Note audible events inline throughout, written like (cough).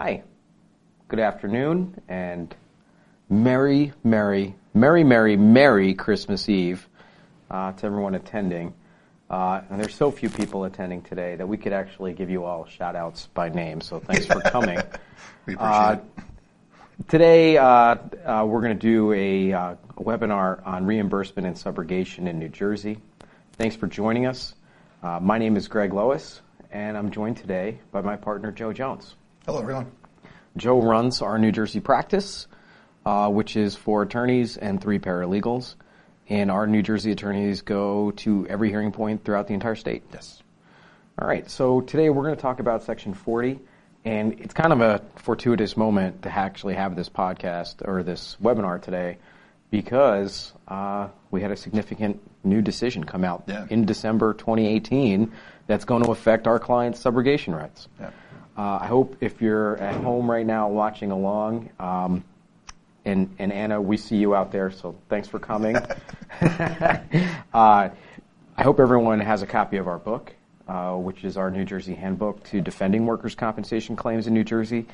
Hi. Good afternoon and Merry, Merry, Merry, Merry, Merry Christmas Eve uh, to everyone attending. Uh, and there's so few people attending today that we could actually give you all shout outs by name, so thanks for (laughs) coming. we appreciate it. Today, uh, uh, we're going to do a, uh, a, webinar on reimbursement and subrogation in New Jersey. Thanks for joining us. Uh, my name is Greg Lois, and I'm joined today by my partner, Joe Jones. Hello, everyone. Joe runs our New Jersey practice, uh, which is four attorneys and three paralegals. And our New Jersey attorneys go to every hearing point throughout the entire state. Yes. All right, so today we're going to talk about Section 40. And it's kind of a fortuitous moment to actually have this podcast or this webinar today because uh, we had a significant new decision come out yeah. in December 2018 that's going to affect our clients' subrogation rights. Yeah. Uh, I hope if you're at home right now watching along, um, and, and Anna, we see you out there, so thanks for coming. (laughs) uh, I hope everyone has a copy of our book uh, which is our New Jersey Handbook to Defending Workers' Compensation Claims in New Jersey.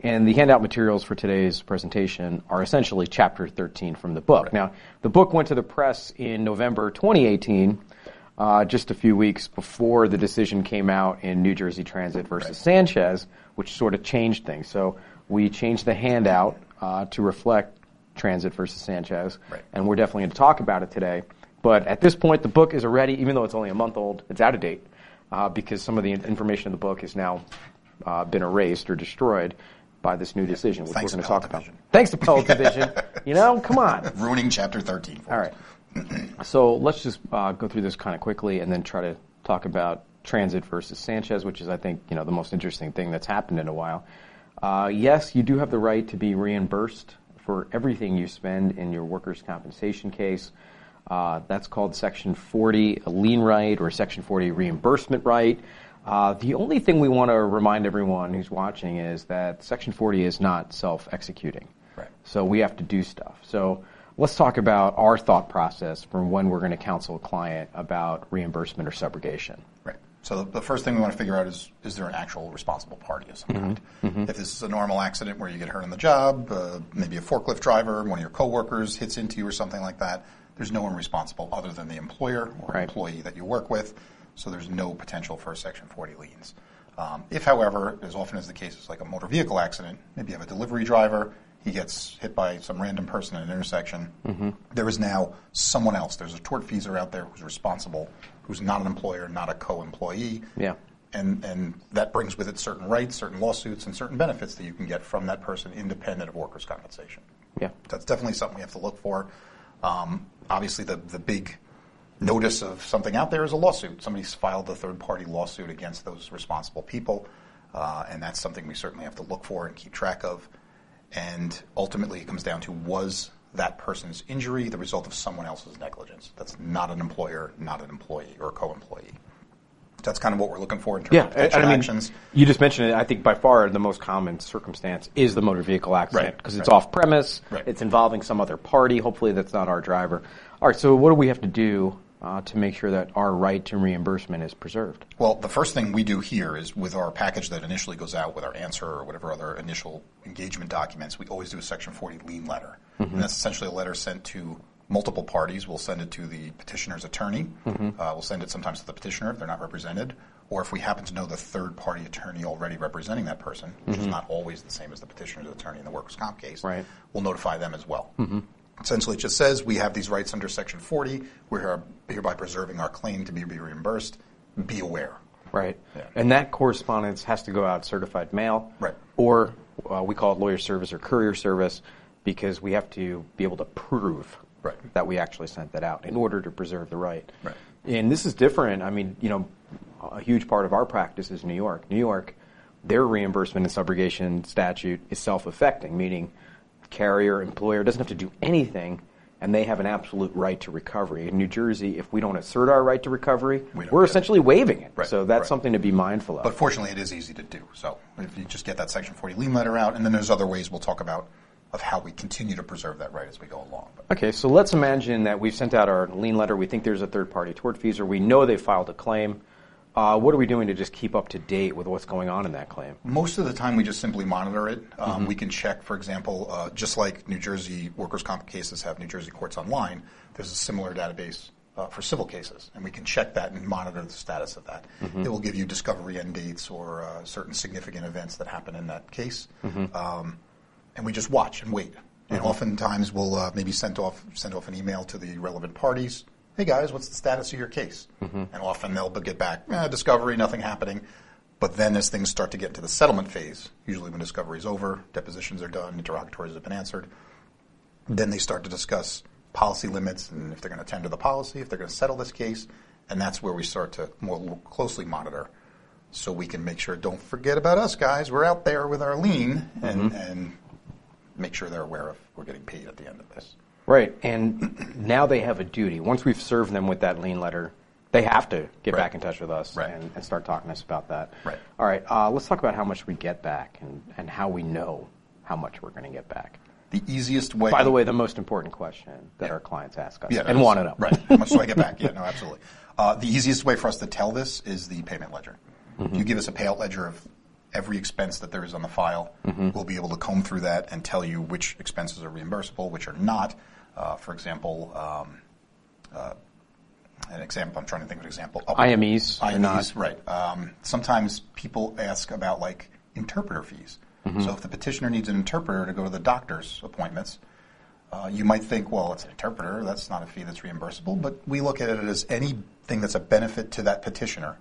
And the handout materials for today's presentation are essentially Chapter 13 from the book. Right. Now, the book went to the press in November 2018, uh, just a few weeks before the decision came out in New Jersey Transit versus. Sanchez, which sort of changed things. So we changed the handout uh, to reflect Transit versus Sanchez, right. and we're definitely going to talk about it today. But at this point, the book is already, even though it's only a month old, it's out of date uh, because some of the information in the book has now uh, been erased or destroyed by this new decision, which Thanks we're going to talk Division. about. Thanks to Appellate Division. (laughs) You know, come on. Ruining Chapter 13. All right. So let's just uh, go through this kind of quickly and then try to talk about transit versus Sanchez, which is, I think, you know, the most interesting thing that's happened in a while. Uh, yes, you do have the right to be reimbursed for everything you spend in your workers' compensation case. Uh, that's called Section 40 a lien right or Section 40 reimbursement right. Uh, the only thing we want to remind everyone who's watching is that Section 40 is not self-executing. Right. So we have to do stuff. So let's talk about our thought process from when we're going to counsel a client about reimbursement or subrogation. Right. So the first thing we want to figure out is, is there an actual responsible party of some mm-hmm. kind? Mm-hmm. If this is a normal accident where you get hurt on the job, uh, maybe a forklift driver, one of your coworkers hits into you or something like that, there's no one responsible other than the employer or employee that you work with, so there's no potential for Section 40 liens. Um, if, however, as often as the case is like a motor vehicle accident, maybe you have a delivery driver, he gets hit by some random person at an intersection. Mm-hmm. There is now someone else. There's a tortfeasor out there who's responsible, who's not an employer, not a co-employee. Yeah. And, and that brings with it certain rights, certain lawsuits, and certain benefits that you can get from that person independent of workers' compensation. Yeah. That's definitely something we have to look for. Um, obviously, the, the big notice of something out there is a lawsuit. Somebody's filed a third party lawsuit against those responsible people, uh, and that's something we certainly have to look for and keep track of. And ultimately, it comes down to was that person's injury the result of someone else's negligence? That's not an employer, not an employee, or a co employee that's kind of what we're looking for in terms yeah, of potential I mean, actions. You just mentioned it. I think by far the most common circumstance is the motor vehicle accident because right, it's right. off premise. Right. It's involving some other party. Hopefully, that's not our driver. All right. So, what do we have to do uh, to make sure that our right to reimbursement is preserved? Well, the first thing we do here is with our package that initially goes out with our answer or whatever other initial engagement documents, we always do a Section 40 lien letter. Mm-hmm. And that's essentially a letter sent to multiple parties. We'll send it to the petitioner's attorney. Mm-hmm. Uh, we'll send it sometimes to the petitioner if they're not represented, or if we happen to know the third party attorney already representing that person, which mm-hmm. is not always the same as the petitioner's attorney in the workers' comp case, right. we'll notify them as well. Essentially, it just says we have these rights under Section 40. We're hereby preserving our claim to be reimbursed. Be aware. Right. Yeah. And that correspondence has to go out certified mail. Right. Or uh, we call it lawyer service or courier service because we have to be able to prove right. that we actually sent that out in order to preserve the right. Right. And this is different. I mean, you know, a huge part of our practice is New York. New York, their reimbursement and subrogation statute is self-affecting, meaning carrier, employer doesn't have to do anything and they have an absolute right to recovery. In New Jersey, if we don't assert our right to recovery, we are essentially waiving it. Right, so that's right. something to be mindful of. But fortunately, it is easy to do. So if you just get that Section 40 lien letter out, and then there's other ways we'll talk about of how we continue to preserve that right as we go along. But okay, so let's imagine that we've sent out our lien letter. We think there's a third party tort tortfeasor. We know they filed a claim. Uh, what are we doing to just keep up to date with what's going on in that claim? Most of the time, we just simply monitor it. Um, Mm-hmm. We can check, for example, uh, just like New Jersey workers' comp cases have New Jersey courts online, there's a similar database uh, for civil cases, and we can check that and monitor the status of that. Mm-hmm. It will give you discovery end dates or uh, certain significant events that happen in that case, Mm-hmm. um, and we just watch and wait. And oftentimes, we'll uh, maybe send off send off an email to the relevant parties. Hey guys, what's the status of your case? Mm-hmm. And often they'll get back, eh, discovery, nothing happening. But then as things start to get into the settlement phase, usually when discovery is over, depositions are done, interrogatories have been answered, then they start to discuss policy limits and if they're going to tender the policy, if they're going to settle this case, and that's where we start to more closely monitor so we can make sure, don't forget about us guys, we're out there with our lien and, and make sure they're aware of we're getting paid at the end of this. Right, and now they have a duty. Once we've served them with that lien letter, they have to get Right. back in touch with us Right. and, and start talking to us about that. Right. All right, uh, let's talk about how much we get back and, and how we know how much we're going to get back. The easiest way. By the way, the most important question that Yeah. our clients ask us Yeah, and want to know. Right. How much do I get back? Yeah, no, absolutely. Uh, the easiest way for us to tell this is the payment ledger. Mm-hmm. You give us a payout ledger of every expense that there is on the file. Mm-hmm. We'll be able to comb through that and tell you which expenses are reimbursable, which are not. Uh, for example, um, uh, an example. I'm trying to think of an example. Up- IMEs are IMEs, right. Um, sometimes people ask about like interpreter fees. Mm-hmm. So if the petitioner needs an interpreter to go to the doctor's appointments, uh, you might think, well, it's an interpreter. That's not a fee that's reimbursable. But we look at it as anything that's a benefit to that petitioner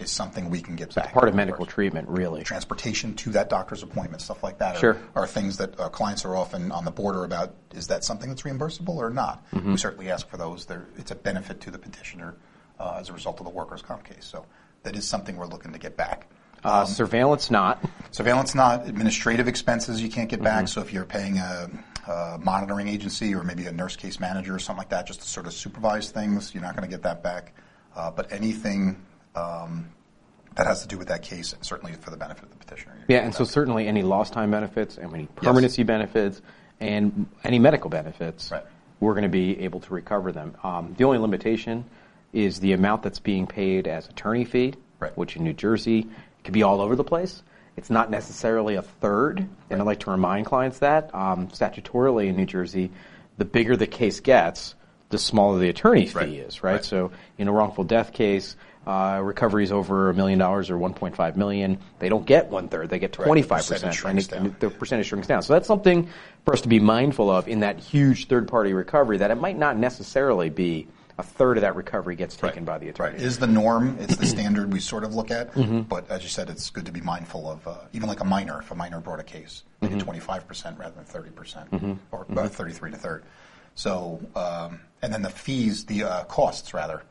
is something we can get back. Mm-hmm. Part of medical treatment, really. Transportation to that doctor's appointment, stuff like that, are, Sure. are things that uh, clients are often on the border about. Is that something that's reimbursable or not? Mm-hmm. We certainly ask for those. They're, it's a benefit to the petitioner uh, as a result of the workers' comp case. So that is something we're looking to get back. Uh, surveillance, not. Surveillance not administrative expenses you can't get back. Mm-hmm. So if you're paying a, a monitoring agency or maybe a nurse case manager or something like that, just to sort of supervise things, you're not going to get that back. Uh, but anything um, that has to do with that case, certainly for the benefit of the petitioner. you're Yeah, and so certainly any lost time benefits and any permanency benefits and any medical benefits, Right. we're going to be able to recover them. Um, the only limitation is the amount that's being paid as attorney fee, Right. which in New Jersey could be all over the place. It's not necessarily a third, and I like to remind clients that um, statutorily in New Jersey, the bigger the case gets, the smaller the attorney's Right. fee is, right? Right. So in a wrongful death case, uh, recoveries over a million dollars or 1.5 million, they don't get one third; they get 25 Percentage percent, and, it- down. the percentage shrinks down. So that's something for us to be mindful of in that huge third-party recovery. That it might not necessarily be a third of that recovery gets taken by the attorney. Right. Is the norm. It's the standard we sort of look at. Mm-hmm. But as you said, it's good to be mindful of, uh, even like a minor, if a minor brought a case, maybe Mm-hmm. 25% rather than 30%, or uh, 33 to third. So, um, and then the fees, the uh, costs rather,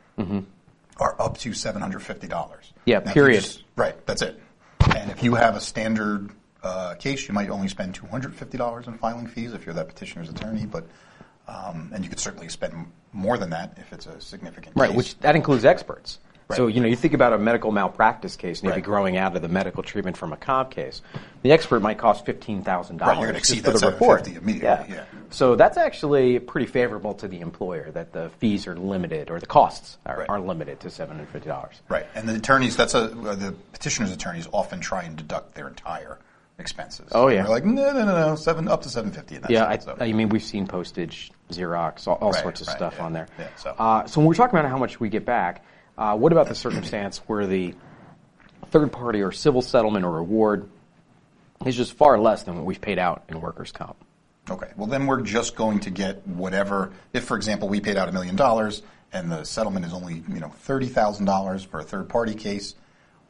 are up to $750. Mm-hmm. Yeah, period. right, that's it. And if you have a standard uh, case, you might only spend $250 in filing fees if you're that petitioner's attorney, but um, and you could certainly spend more than that if it's a significant case. Right, which that includes experts. So you know, you think about a medical malpractice case, maybe Right. growing out of the medical treatment from a comp case. The expert might cost fifteen thousand Right, you're dollars gonna exceed that the report. $750 immediately, yeah. So that's actually pretty favorable to the employer that the fees are limited or the costs are, Right. are limited to seven hundred fifty dollars. Right, and the attorneys, that's a, uh, the petitioner's attorneys often try and deduct their entire expenses. Oh, yeah. They're like, no, no, no, no, seven, up to seven fifty. Yeah, I, I mean, we've seen postage, Xerox, all, all Right, sorts of right, stuff yeah, on there. yeah, so- Uh, so when we're talking about how much we get back, Uh, what about the circumstance where the third party or civil settlement or award is just far less than what we've paid out in workers' comp? Okay, well then we're just going to get whatever. If, for example, we paid out a million dollars and the settlement is only you know thirty thousand dollars for a third party case,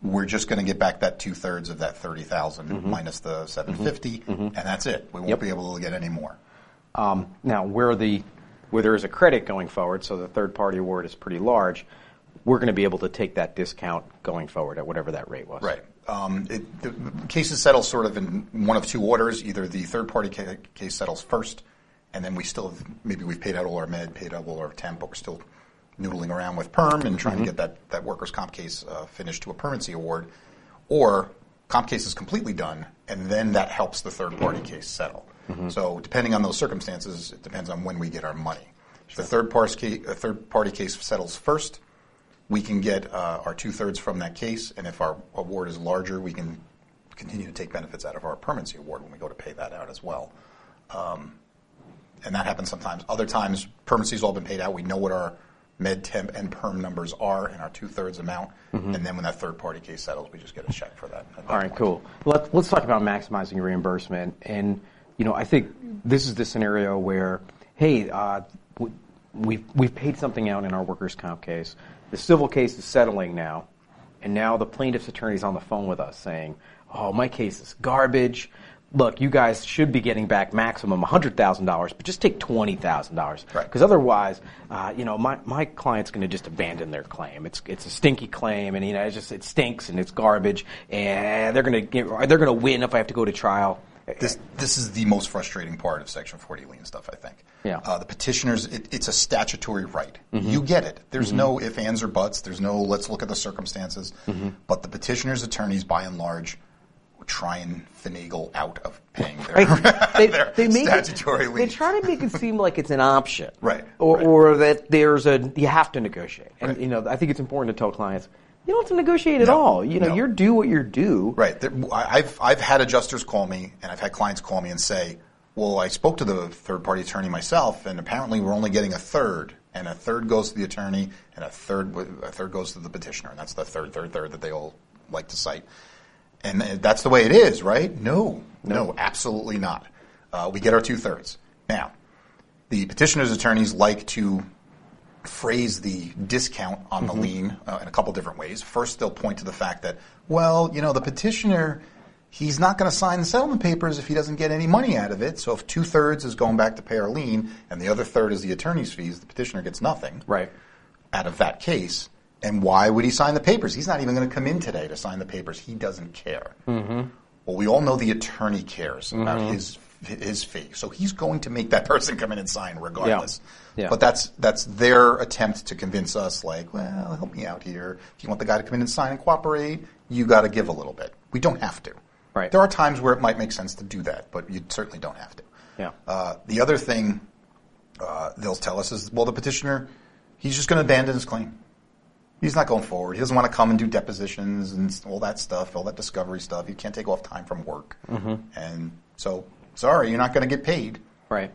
we're just going to get back that two thirds of that thirty mm-hmm. minus the seven mm-hmm. Mm-hmm. and that's it. We won't Yep. be able to get any more. Um, now, where the where there is a credit going forward, so the third party award is pretty large, we're going to be able to take that discount going forward at whatever that rate was. Right. Um, it, the cases settle sort of in one of two orders. Either the third-party ca- case settles first, and then we still have, maybe we've paid out all our med, paid out all our temp, but we're still noodling around with perm and trying to get that, that workers' comp case uh, finished to a permanency award. Or comp case is completely done, and then that helps the third-party case settle. So depending on those circumstances, it depends on when we get our money. If the third party, a third party case settles first, we can get uh, our two thirds from that case, and if our award is larger, we can continue to take benefits out of our permanency award when we go to pay that out as well. Um, and that happens sometimes. Other times, permanency's all been paid out. We know what our med temp and perm numbers are and our two thirds amount, and then when that third party case settles, we just get a check for that. that All right, point. cool. Let, let's talk about maximizing reimbursement. And, you know, I think this is the scenario where, hey, uh, we- we've, we've paid something out in our workers' comp case. The civil case is settling now. And now the plaintiff's attorney's on the phone with us saying, oh, my case is garbage. Look, you guys should be getting back maximum $100,000, but just take $20,000. Right. Because otherwise, uh, you know, my, my client's going to just abandon their claim. It's it's a stinky claim, and you know, it just it stinks and it's garbage, and they're going to they're going to win if I have to go to trial. This this is the most frustrating part of Section 40 lien stuff, I think. Yeah. Uh, the petitioners, it, it's a statutory right. Mm-hmm. You get it. There's mm-hmm. no if, ands, or buts. There's no let's look at the circumstances. Mm-hmm. But the petitioners' attorneys, by and large, try and finagle out of paying their, Right? (laughs) They, their they make statutory it. They try to make it seem like it's an option, (laughs) Right, Or, right. or that there's a you have to negotiate. And Right. you know, I think it's important to tell clients you don't have to negotiate at No, all. You know, no. you're due what you're due. Right. There, I've I've had adjusters call me, and I've had clients call me and say, "Well, I spoke to the third party attorney myself, and apparently we're only getting a third, and a third goes to the attorney, and a third a third goes to the petitioner, and that's the third, third, third that they all like to cite." And that's the way it is, right? No, no, absolutely not. Uh, we get our two thirds. Now, the petitioner's attorneys like to phrase the discount on the lien uh, in a couple different ways. First, they'll point to the fact that, well, you know, the petitioner, he's not going to sign the settlement papers if he doesn't get any money out of it. So if two thirds is going back to pay our lien and the other third is the attorney's fees, the petitioner gets nothing Right. out of that case. And why would he sign the papers? He's not even going to come in today to sign the papers. He doesn't care. Mm-hmm. Well, we all know the attorney cares about his his fee, so he's going to make that (laughs) person come in and sign regardless. Yeah. But that's that's their attempt to convince us, like, well, help me out here. If you want the guy to come in and sign and cooperate, you got to give a little bit. We don't have to. Right. There are times where it might make sense to do that, but you certainly don't have to. Yeah. Uh, the other thing uh, they'll tell us is, well, the petitioner, he's just going to abandon his claim. He's not going forward. He doesn't want to come and do depositions and all that stuff, all that discovery stuff. He can't take off time from work. Mm-hmm. And so, sorry, you're not going to get paid. Right.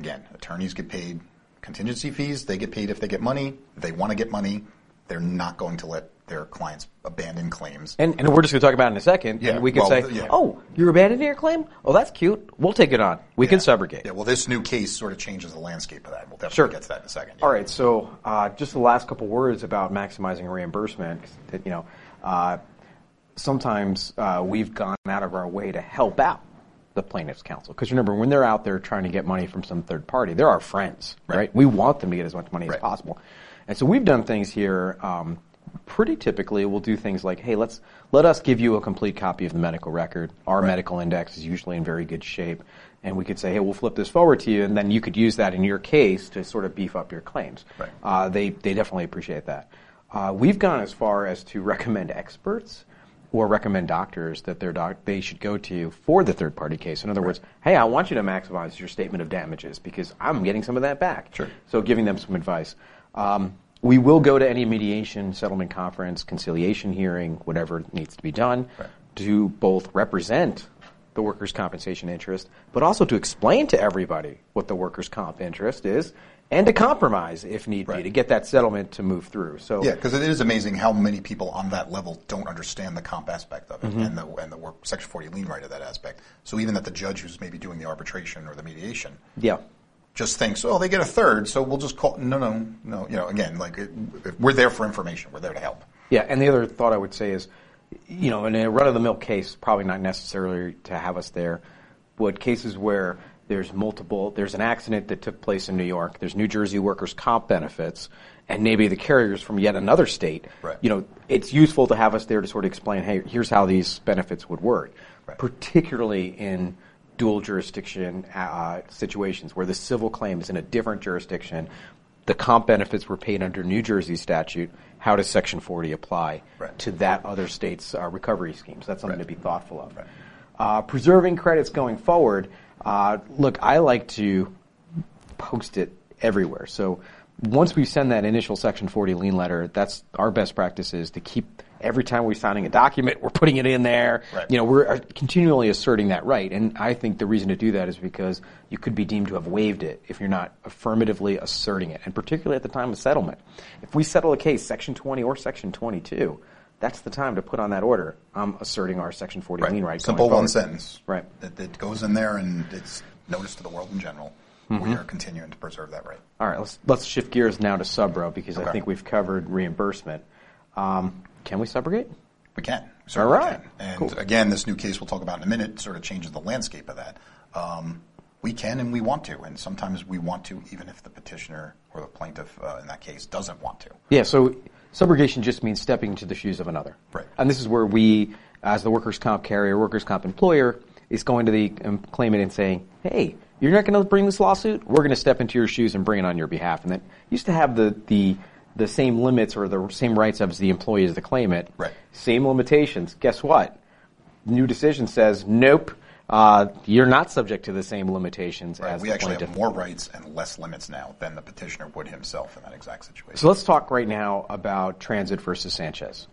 Again, attorneys get paid contingency fees. They get paid if they get money. They want to get money, they're not going to let their clients abandon claims. And, and we're just going to talk about it in a second. Yeah, And we could well, say, yeah. oh, you're abandoning your claim? Oh, that's cute. We'll take it on. We can subrogate. Yeah, well, this new case sort of changes the landscape of that. We'll definitely Sure. get to that in a second. All right, so uh, just the last couple words about maximizing reimbursement. That, you know, uh, sometimes uh, we've gone out of our way to help out the plaintiff's counsel because remember when they're out there trying to get money from some third party, they're our friends, right? Right. We want them to get as much money as possible, and so we've done things here. Um, pretty typically, we'll do things like, hey, let's let us give you a complete copy of the medical record. Our medical index is usually in very good shape. And we could say, hey, we'll flip this forward to you, and then you could use that in your case to sort of beef up your claims. Right. Uh, they, they definitely appreciate that. Uh, we've gone as far as to recommend experts or recommend doctors that their doc, they should go to for the third party case. In other words, hey, I want you to maximize your statement of damages because I'm getting some of that back. Sure. So giving them some advice. Um, we will go to any mediation, settlement conference, conciliation hearing, whatever needs to be done Right. to both represent the workers' compensation interest, but also to explain to everybody what the workers' comp interest is, and to compromise if need be to get that settlement to move through. So Yeah, because it is amazing how many people on that level don't understand the comp aspect of it Mm-hmm. and the and the work Section 40 lien right of that aspect. So even that the judge who's maybe doing the arbitration or the mediation yeah, just thinks, oh, they get a third, so we'll just call. No, no, no. You know, again, like it, we're there for information. We're there to help. yeah. And the other thought I would say is, you know, in a run-of-the-mill case, probably not necessarily to have us there, but cases where there's multiple, there's an accident that took place in New York, there's New Jersey workers' comp benefits, and maybe the carriers from yet another state. Right. You know, it's useful to have us there to sort of explain, hey, here's how these benefits would work, Right. particularly in dual jurisdiction uh, situations where the civil claim is in a different jurisdiction. The comp benefits were paid under New Jersey statute. How does Section 40 apply Right. to that other state's uh, recovery schemes? That's something to be thoughtful of. Uh, preserving credits going forward. Uh, look, I like to post it everywhere. So once we send that initial Section 40 lien letter, that's our best practice is to keep every time we're signing a document, we're putting it in there. Right. You know, we're uh, continually asserting that right. And I think the reason to do that is because you could be deemed to have waived it if you're not affirmatively asserting it, and particularly at the time of settlement. If we settle a case, Section 20 or Section 22, that's the time to put on that order. I'm asserting our Section 40 Right. lien right. Simple one sentence. Right. That, it goes in there and it's notice to the world in general. Mm-hmm. We are continuing to preserve that right. All right, let's let's shift gears now to subro because I think we've covered reimbursement. Um, can we subrogate? We can. All right. can. And Cool. again, this new case we'll talk about in a minute sort of changes the landscape of that. Um, we can and we want to, and sometimes we want to even if the petitioner or the plaintiff uh, in that case doesn't want to. Yeah, so subrogation just means stepping into the shoes of another. Right. And this is where we, as the workers' comp carrier, workers' comp employer, is going to the um, claimant and saying, hey, you're not going to bring this lawsuit? We're going to step into your shoes and bring it on your behalf. And that used to have the, the, the same limits or the same rights as the employee as the claimant. Right. Same limitations. Guess what? New decision says, nope, uh, you're not subject to the same limitations Right. as We the actually plaintiff. have more rights and less limits now than the petitioner would himself in that exact situation. So let's talk right now about Transit versus Sanchez.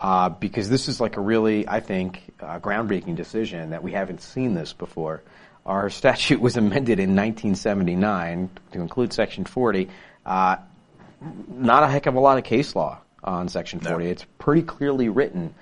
Uh, because this is like a really, I think, uh, groundbreaking decision that we haven't seen this before. Our statute was amended in 1979 to include Section 40. Uh, not a heck of a lot of case law on Section 40. No. It's pretty clearly written.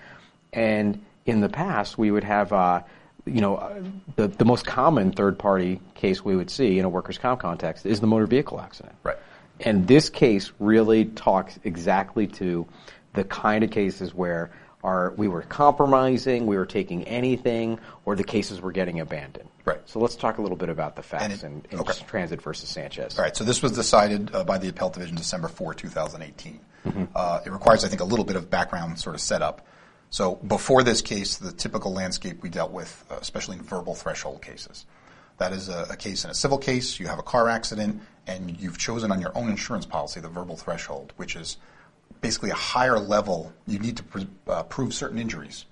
And in the past, we would have, uh, you know, the, the most common third party case we would see in a workers' comp context is the motor vehicle accident. Right. And this case really talks exactly to the kind of cases where our, we were compromising, we were taking anything, or the cases were getting abandoned. Right. So let's talk a little bit about the facts And it- in, in okay. Transit versus Sanchez. All right, so this was decided uh, by the Appellate Division December 4, 2018. Mm-hmm. Uh, it requires, I think, a little bit of background sort of setup. So before this case, the typical landscape we dealt with, uh, especially in verbal threshold cases, that is a, a case in a civil case, you have a car accident, and you've chosen on your own insurance policy the verbal threshold, which is basically a higher level. You need to pr- uh, prove certain injuries,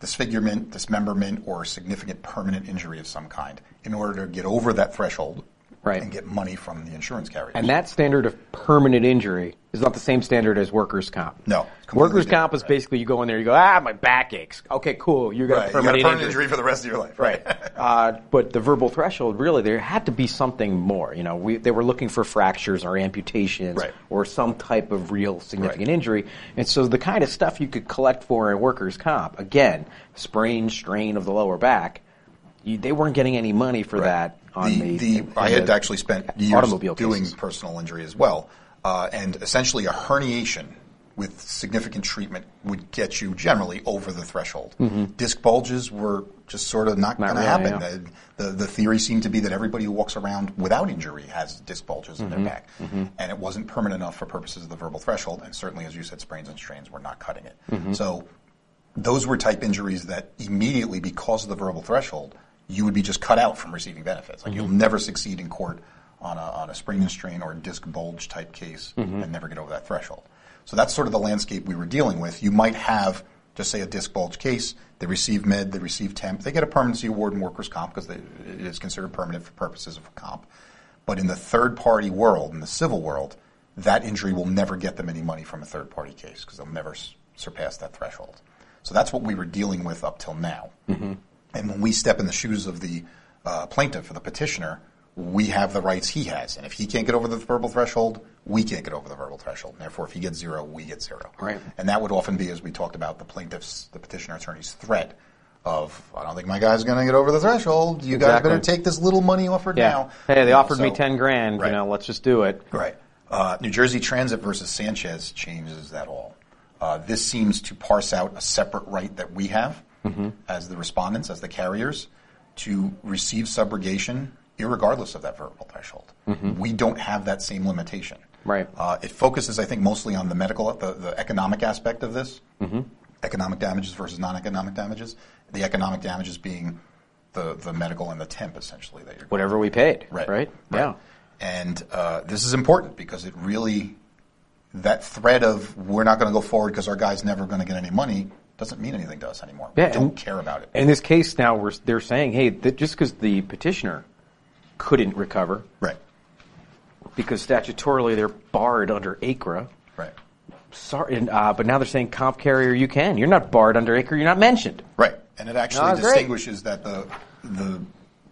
disfigurement, dismemberment, or significant permanent injury of some kind, in order to get over that threshold Right. and get money from the insurance carrier. And that standard of permanent injury is not the same standard as workers' comp. No, Workers' comp is right. basically you go in there, you go, ah, my back aches. Okay, cool. You got right, a you got a permanent, permanent injury for the rest of your life. Right. (laughs) uh, but the verbal threshold, really, there had to be something more. You know, we, they were looking for fractures or amputations Right. or some type of real significant injury. And so the kind of stuff you could collect for in workers' comp, again, sprain, strain of the lower back, you, they weren't getting any money for that on the, the. the, I had actually spent years automobile doing cases. personal injury as well, uh, and essentially a herniation with significant treatment would get you generally over the threshold. Disc bulges were just sort of not, Mm-hmm. Not going to really, happen. The, the, the theory seemed to be that everybody who walks around without injury has disc bulges in Mm-hmm. their back, and it wasn't permanent enough for purposes of the verbal threshold. And certainly, as you said, sprains and strains were not cutting it. Mm-hmm. So those were type injuries that immediately, because of the verbal threshold, you would be just cut out from receiving benefits. Like you'll mm-hmm. never succeed in court on a, on a sprain and strain or a disc bulge type case mm-hmm. and never get over that threshold. So that's sort of the landscape we were dealing with. You might have, just say, a disc bulge case. They receive med, they receive temp, they get a permanency award in workers' comp because it is considered permanent for purposes of comp. But in the third party world, in the civil world, that injury will never get them any money from a third party case because they'll never s- surpass that threshold. So that's what we were dealing with up till now. Mm-hmm. And when we step in the shoes of the uh, plaintiff or the petitioner, we have the rights he has. And if he can't get over the verbal threshold, we can't get over the verbal threshold. And therefore, if he gets zero, we get zero. Right. And that would often be, as we talked about, the plaintiff's, the petitioner attorney's threat of, I don't think my guy's going to get over the threshold. You guys better take this little money offered Yeah. now. Hey, they offered me So- 10 grand, Right. you know, let's just do it. Right. Uh, New Jersey Transit versus Sanchez changes that all. Uh, this seems to parse out a separate right that we have as the respondents, as the carriers, to receive subrogation irregardless of that verbal threshold. We don't have that same limitation. Right. Uh, it focuses, I think, mostly on the medical, the, the economic aspect of this. Economic damages versus non-economic damages. The economic damages being the, the medical and the temp, essentially, that you're Whatever we paid. Right. Right? Yeah. And uh, this is important because it really, that thread of we're not going to go forward because our guy's never going to get any money doesn't mean anything to us anymore. Yeah, we don't and- care about it. In this case now, we're, they're saying, hey, that just because the petitioner couldn't recover, right. because statutorily they're barred under AICRA. Right. Sorry, and, uh, but now they're saying comp carrier you can. You're not barred under AICRA. You're not mentioned. Right. And it actually that's great. distinguishes that the the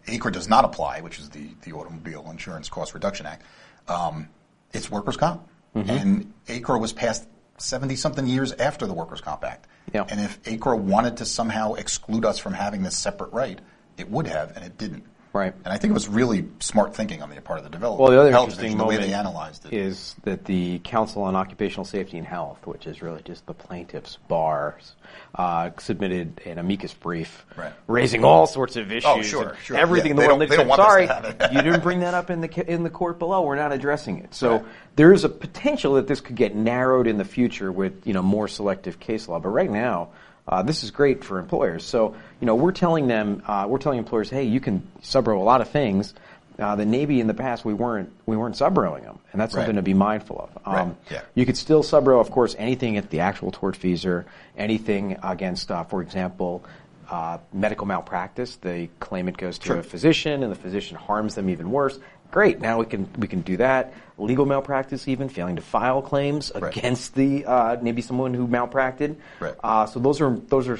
AICRA does not apply, which is the, the Automobile Insurance Cost Reduction Act. Um, it's workers' comp. Mm-hmm. And AICRA was passed 70 something years after the Workers' Comp Act. Yeah. And if AICRA wanted to somehow exclude us from having this separate right, it would have, and it didn't. Right. And I think it was really smart thinking on the part of the developer. Well, the other Health interesting Division, the way they analyzed it. is that the Council on Occupational Safety and Health, which is really just the plaintiffs' bars, uh, submitted an amicus brief Right. raising all sorts of issues. Oh, sure, sure. Everything Yeah, in the world. They said, don't want us sorry, to have it." you didn't bring that up in the in the court below. We're not addressing it. So Right. there is a potential that this could get narrowed in the future with you know more selective case law. But right now. Uh, this is great for employers. So, you know, we're telling them, uh, we're telling employers, hey, you can subro a lot of things. Uh, the Navy in the past, we weren't, we weren't subroing them, and that's Right. something to be mindful of. Um, Right, yeah. You could still subro, of course, anything at the actual tortfeasor, anything against, uh, for example, uh, medical malpractice. The claimant goes to Sure. a physician, and the physician harms them even worse. Great, now we can we can do that. Legal malpractice, even failing to file claims Right. against the uh, maybe someone who malpracted. Right. Uh, so those are those are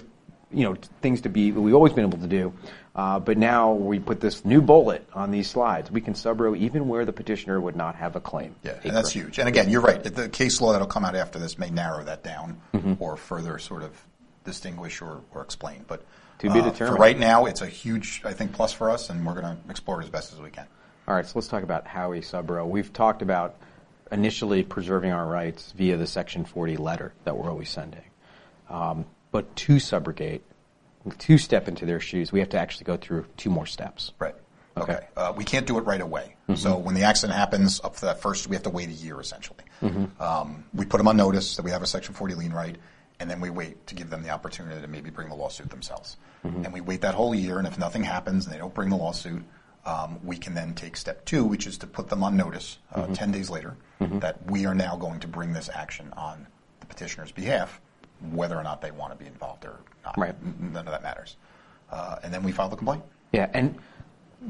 you know things to be we've always been able to do. Uh, but now we put this new bullet on these slides. We can subro even where the petitioner would not have a claim. Yeah, and that's huge. And again, you're right. The case law that'll come out after this may narrow that down Mm-hmm. or further sort of distinguish or, or explain. But To be uh, determined. For right now, it's a huge, I think, plus for us, and we're going to explore it as best as we can. All right, so let's talk about Howie subro. We've talked about initially preserving our rights via the Section 40 letter that we're always sending. Um, but to subrogate, to step into their shoes, we have to actually go through two more steps. Right. Okay. Okay. Uh, we can't do it right away. Mm-hmm. So when the accident happens, up to that first, we have to wait a year essentially. Mm-hmm. Um, we put them on notice that we have a Section 40 lien right, and then we wait to give them the opportunity to maybe bring the lawsuit themselves. Mm-hmm. And we wait that whole year, and if nothing happens and they don't bring the lawsuit, um, we can then take step two, which is to put them on notice uh, Mm-hmm. 10 days later that we are now going to bring this action on the petitioner's behalf, whether or not they want to be involved or not. Right. None of that matters. Uh, and then we file the complaint. Yeah, and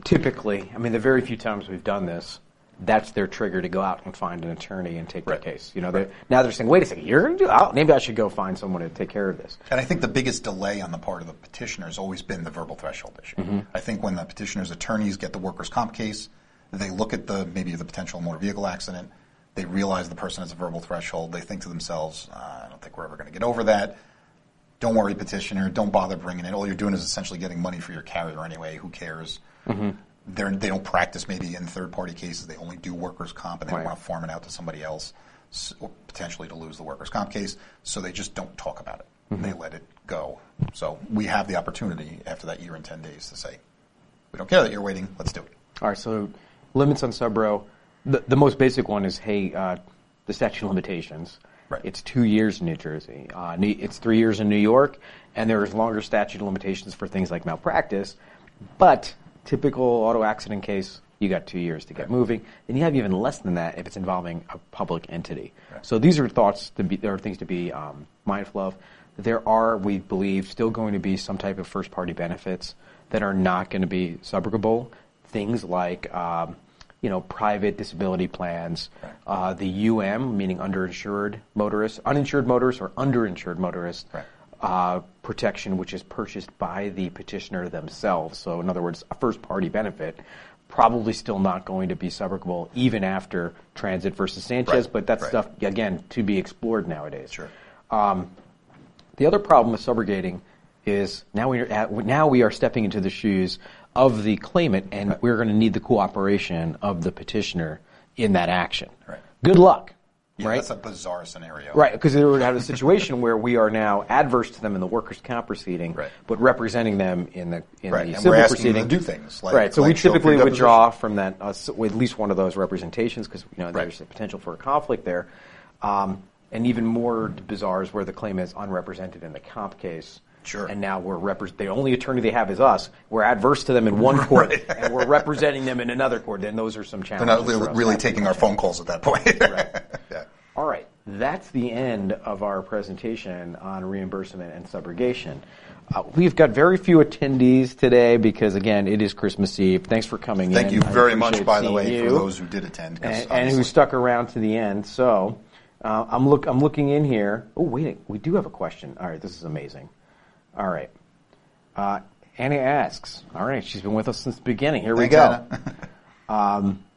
typically, I mean, the very few times we've done this, that's their trigger to go out and find an attorney and take Right. their case. You know, they're now they're saying, "Wait a second, you're going to do? Oh, maybe I should go find someone to take care of this." And I think the biggest delay on the part of the petitioner has always been the verbal threshold issue. Mm-hmm. I think when the petitioner's attorneys get the workers' comp case, they look at the maybe the potential motor vehicle accident, they realize the person has a verbal threshold, they think to themselves, uh, I don't think we're ever going to get over that. Don't worry, petitioner. Don't bother bringing it. All you're doing is essentially getting money for your carrier anyway. Who cares? Mm-hmm. They're, they don't practice maybe in third party cases. They only do workers' comp and they Right. want to farm it out to somebody else, s- or potentially to lose the workers' comp case. So they just don't talk about it. Mm-hmm. They let it go. So we have the opportunity after that year and 10 days to say, we don't care that you're waiting. Let's do it. All right, so limits on subro. The, the most basic one is, hey, uh, the statute of limitations. Right. It's two years in New Jersey. Uh, it's three years in New York, and there is longer statute of limitations for things like malpractice. But typical auto accident case, you got two years to get moving. And you have even less than that if it's involving a public entity. Right. So these are thoughts to be, there are things to be um, mindful of. There are, we believe, still going to be some type of first party benefits that are not going to be subrogable. Things like, um, you know, private disability plans, Right. uh, the UM, meaning underinsured motorists, uninsured motorists or underinsured motorists, Right. Uh, protection which is purchased by the petitioner themselves. So, in other words, a first party benefit. Probably still not going to be subrogable even after Transit versus Sanchez, Right, but that's right. stuff again to be explored nowadays. Sure. The other problem with subrogating is now we are at, now we are stepping into the shoes of the claimant, and we're going to need the cooperation of the petitioner in that action. Right. Good luck, Yeah, right? That's a bizarre scenario. Right, because they would have a situation (laughs) where we are now adverse to them in the workers' comp proceeding, Right. but representing them in the in Right, the and civil we're asking them to proceeding. do things like- right, so like we typically withdraw from that uh, s- with at least one of those representations because you know Right. there's a potential for a conflict there, um, and even more bizarre is where the claim is unrepresented in the comp case. Sure. And now we're repre- the only attorney they have is us. We're adverse to them in one (laughs) court, Right. and we're representing them in another court. Then those are some challenges. They're not really, for us. really taking our phone calls at that point. yeah. (laughs) All right, that's the end of our presentation on reimbursement and subrogation. Uh, we've got very few attendees today because, again, it is Christmas Eve. Thanks for coming Thank in. you very much, by the way, you for those who did attend. and, and who stuck around to the end. So uh, I'm look I'm looking in here. Oh wait, we do have a question. All right, this is amazing. All right, uh, Annie asks. All right, she's been with us since the beginning. Here we go. Anna. (laughs) (laughs)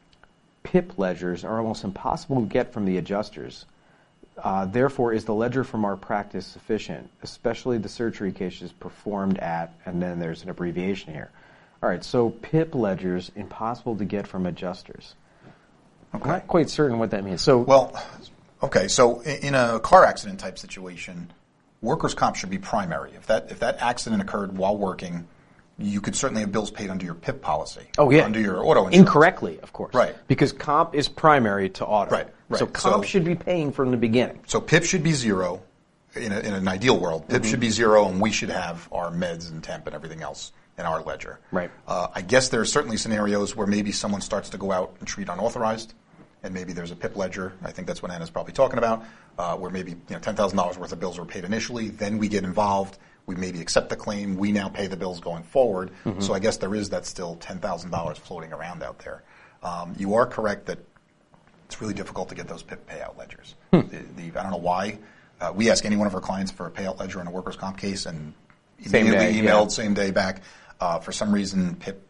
PIP ledgers are almost impossible to get from the adjusters. Uh, therefore, is the ledger from our practice sufficient, especially the surgery cases performed at, and then there's an abbreviation here. All right, so PIP ledgers impossible to get from adjusters. I'm not quite certain what that means. So, Well, okay. So in a car accident type situation, workers' comp should be primary. If that if that accident occurred while working, you could certainly have bills paid under your PIP policy. oh yeah, under your auto insurance. incorrectly, of course, Right. Because comp is primary to auto, Right, right. So comp So- should be paying from the beginning. So PIP should be zero. In, a, in an ideal world, PIP Mm-hmm. should be zero, and we should have our meds and temp and everything else in our ledger. Right. Uh, I guess there are certainly scenarios where maybe someone starts to go out and treat unauthorized, and maybe there's a PIP ledger. I think that's what Anna's probably talking about, uh, where maybe you know ten thousand dollars worth of bills were paid initially, then we get involved. We maybe accept the claim. We now pay the bills going forward. Mm-hmm. So I guess there is that still ten thousand dollars floating around out there. Um, you are correct that it's really difficult to get those PIP payout ledgers. Hmm. The, the, I don't know why. Uh, we ask any one of our clients for a payout ledger in a workers' comp case, and Same immediately day, emailed yeah. same day back. Uh, for some reason, PIP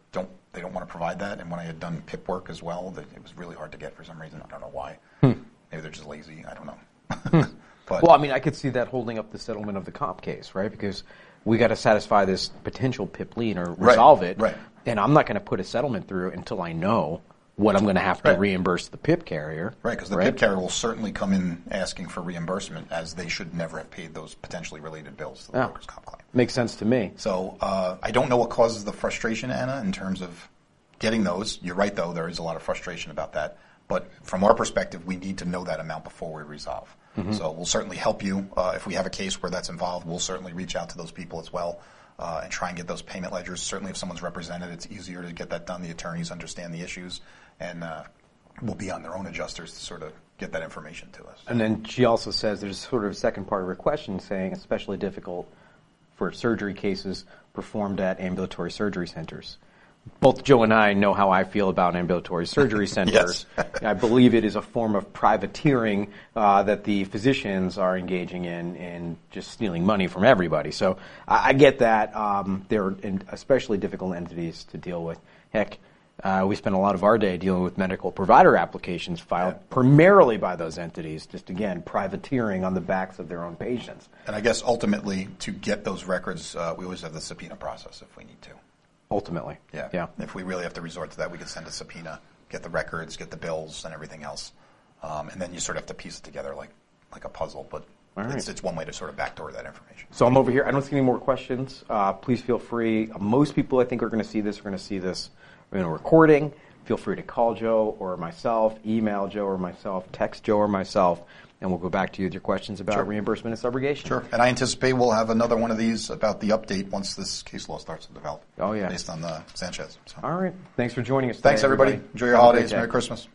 they don't want to provide that. And when I had done PIP work as well, that it was really hard to get for some reason. I don't know why. Maybe they're just lazy. I don't know. (laughs) but Hmm. Well, I mean, I could see that holding up the settlement of the comp case, right? Because we got to satisfy this potential PIP lien or resolve it. right. And I'm not going to put a settlement through until I know what I'm going to have to Right. reimburse the PIP carrier. Right, because the PIP carrier will certainly come in asking for reimbursement, as they should never have paid those potentially related bills to the workers' comp claim. Makes sense to me. So uh, I don't know what causes the frustration, Anna, in terms of getting those. You're right, though. There is a lot of frustration about that. But from our perspective, we need to know that amount before we resolve. So we'll certainly help you uh, if we have a case where that's involved. We'll certainly reach out to those people as well and try and get those payment ledgers. Certainly, if someone's represented, it's easier to get that done. The attorneys understand the issues, and uh, we'll be on their own adjusters to sort of get that information to us. And then she also says there's sort of a second part of her question saying especially difficult for surgery cases performed at ambulatory surgery centers. Both Joe and I know how I feel about ambulatory surgery (laughs) centers. (laughs) I believe it is a form of privateering uh, that the physicians are engaging in and just stealing money from everybody. So I, I get that. Um, they're in- especially difficult entities to deal with. Heck, uh, we spend a lot of our day dealing with medical provider applications filed Yeah. primarily by those entities, just again, privateering on the backs of their own patients. And I guess ultimately, to get those records, uh, we always have the subpoena process if we need to. Ultimately. Yeah. Yeah. If we really have to resort to that, we could send a subpoena, get the records, get the bills, and everything else, um, and then you sort of have to piece it together like like a puzzle. But All right. it's, it's one way to sort of backdoor that information. So I'm over here. I don't see any more questions. Uh, please feel free. Most people I think are going to see this are going to see this in a recording. Feel free to call Joe or myself, email Joe or myself, text Joe or myself, and we'll go back to you with your questions about Sure. reimbursement and subrogation. Sure. And I anticipate we'll have another one of these about the update once this case law starts to develop. Oh, yeah. Based on the Sanchez. So. All right. Thanks for joining us. Thanks, today, everybody. Enjoy your Have holidays. Merry Christmas.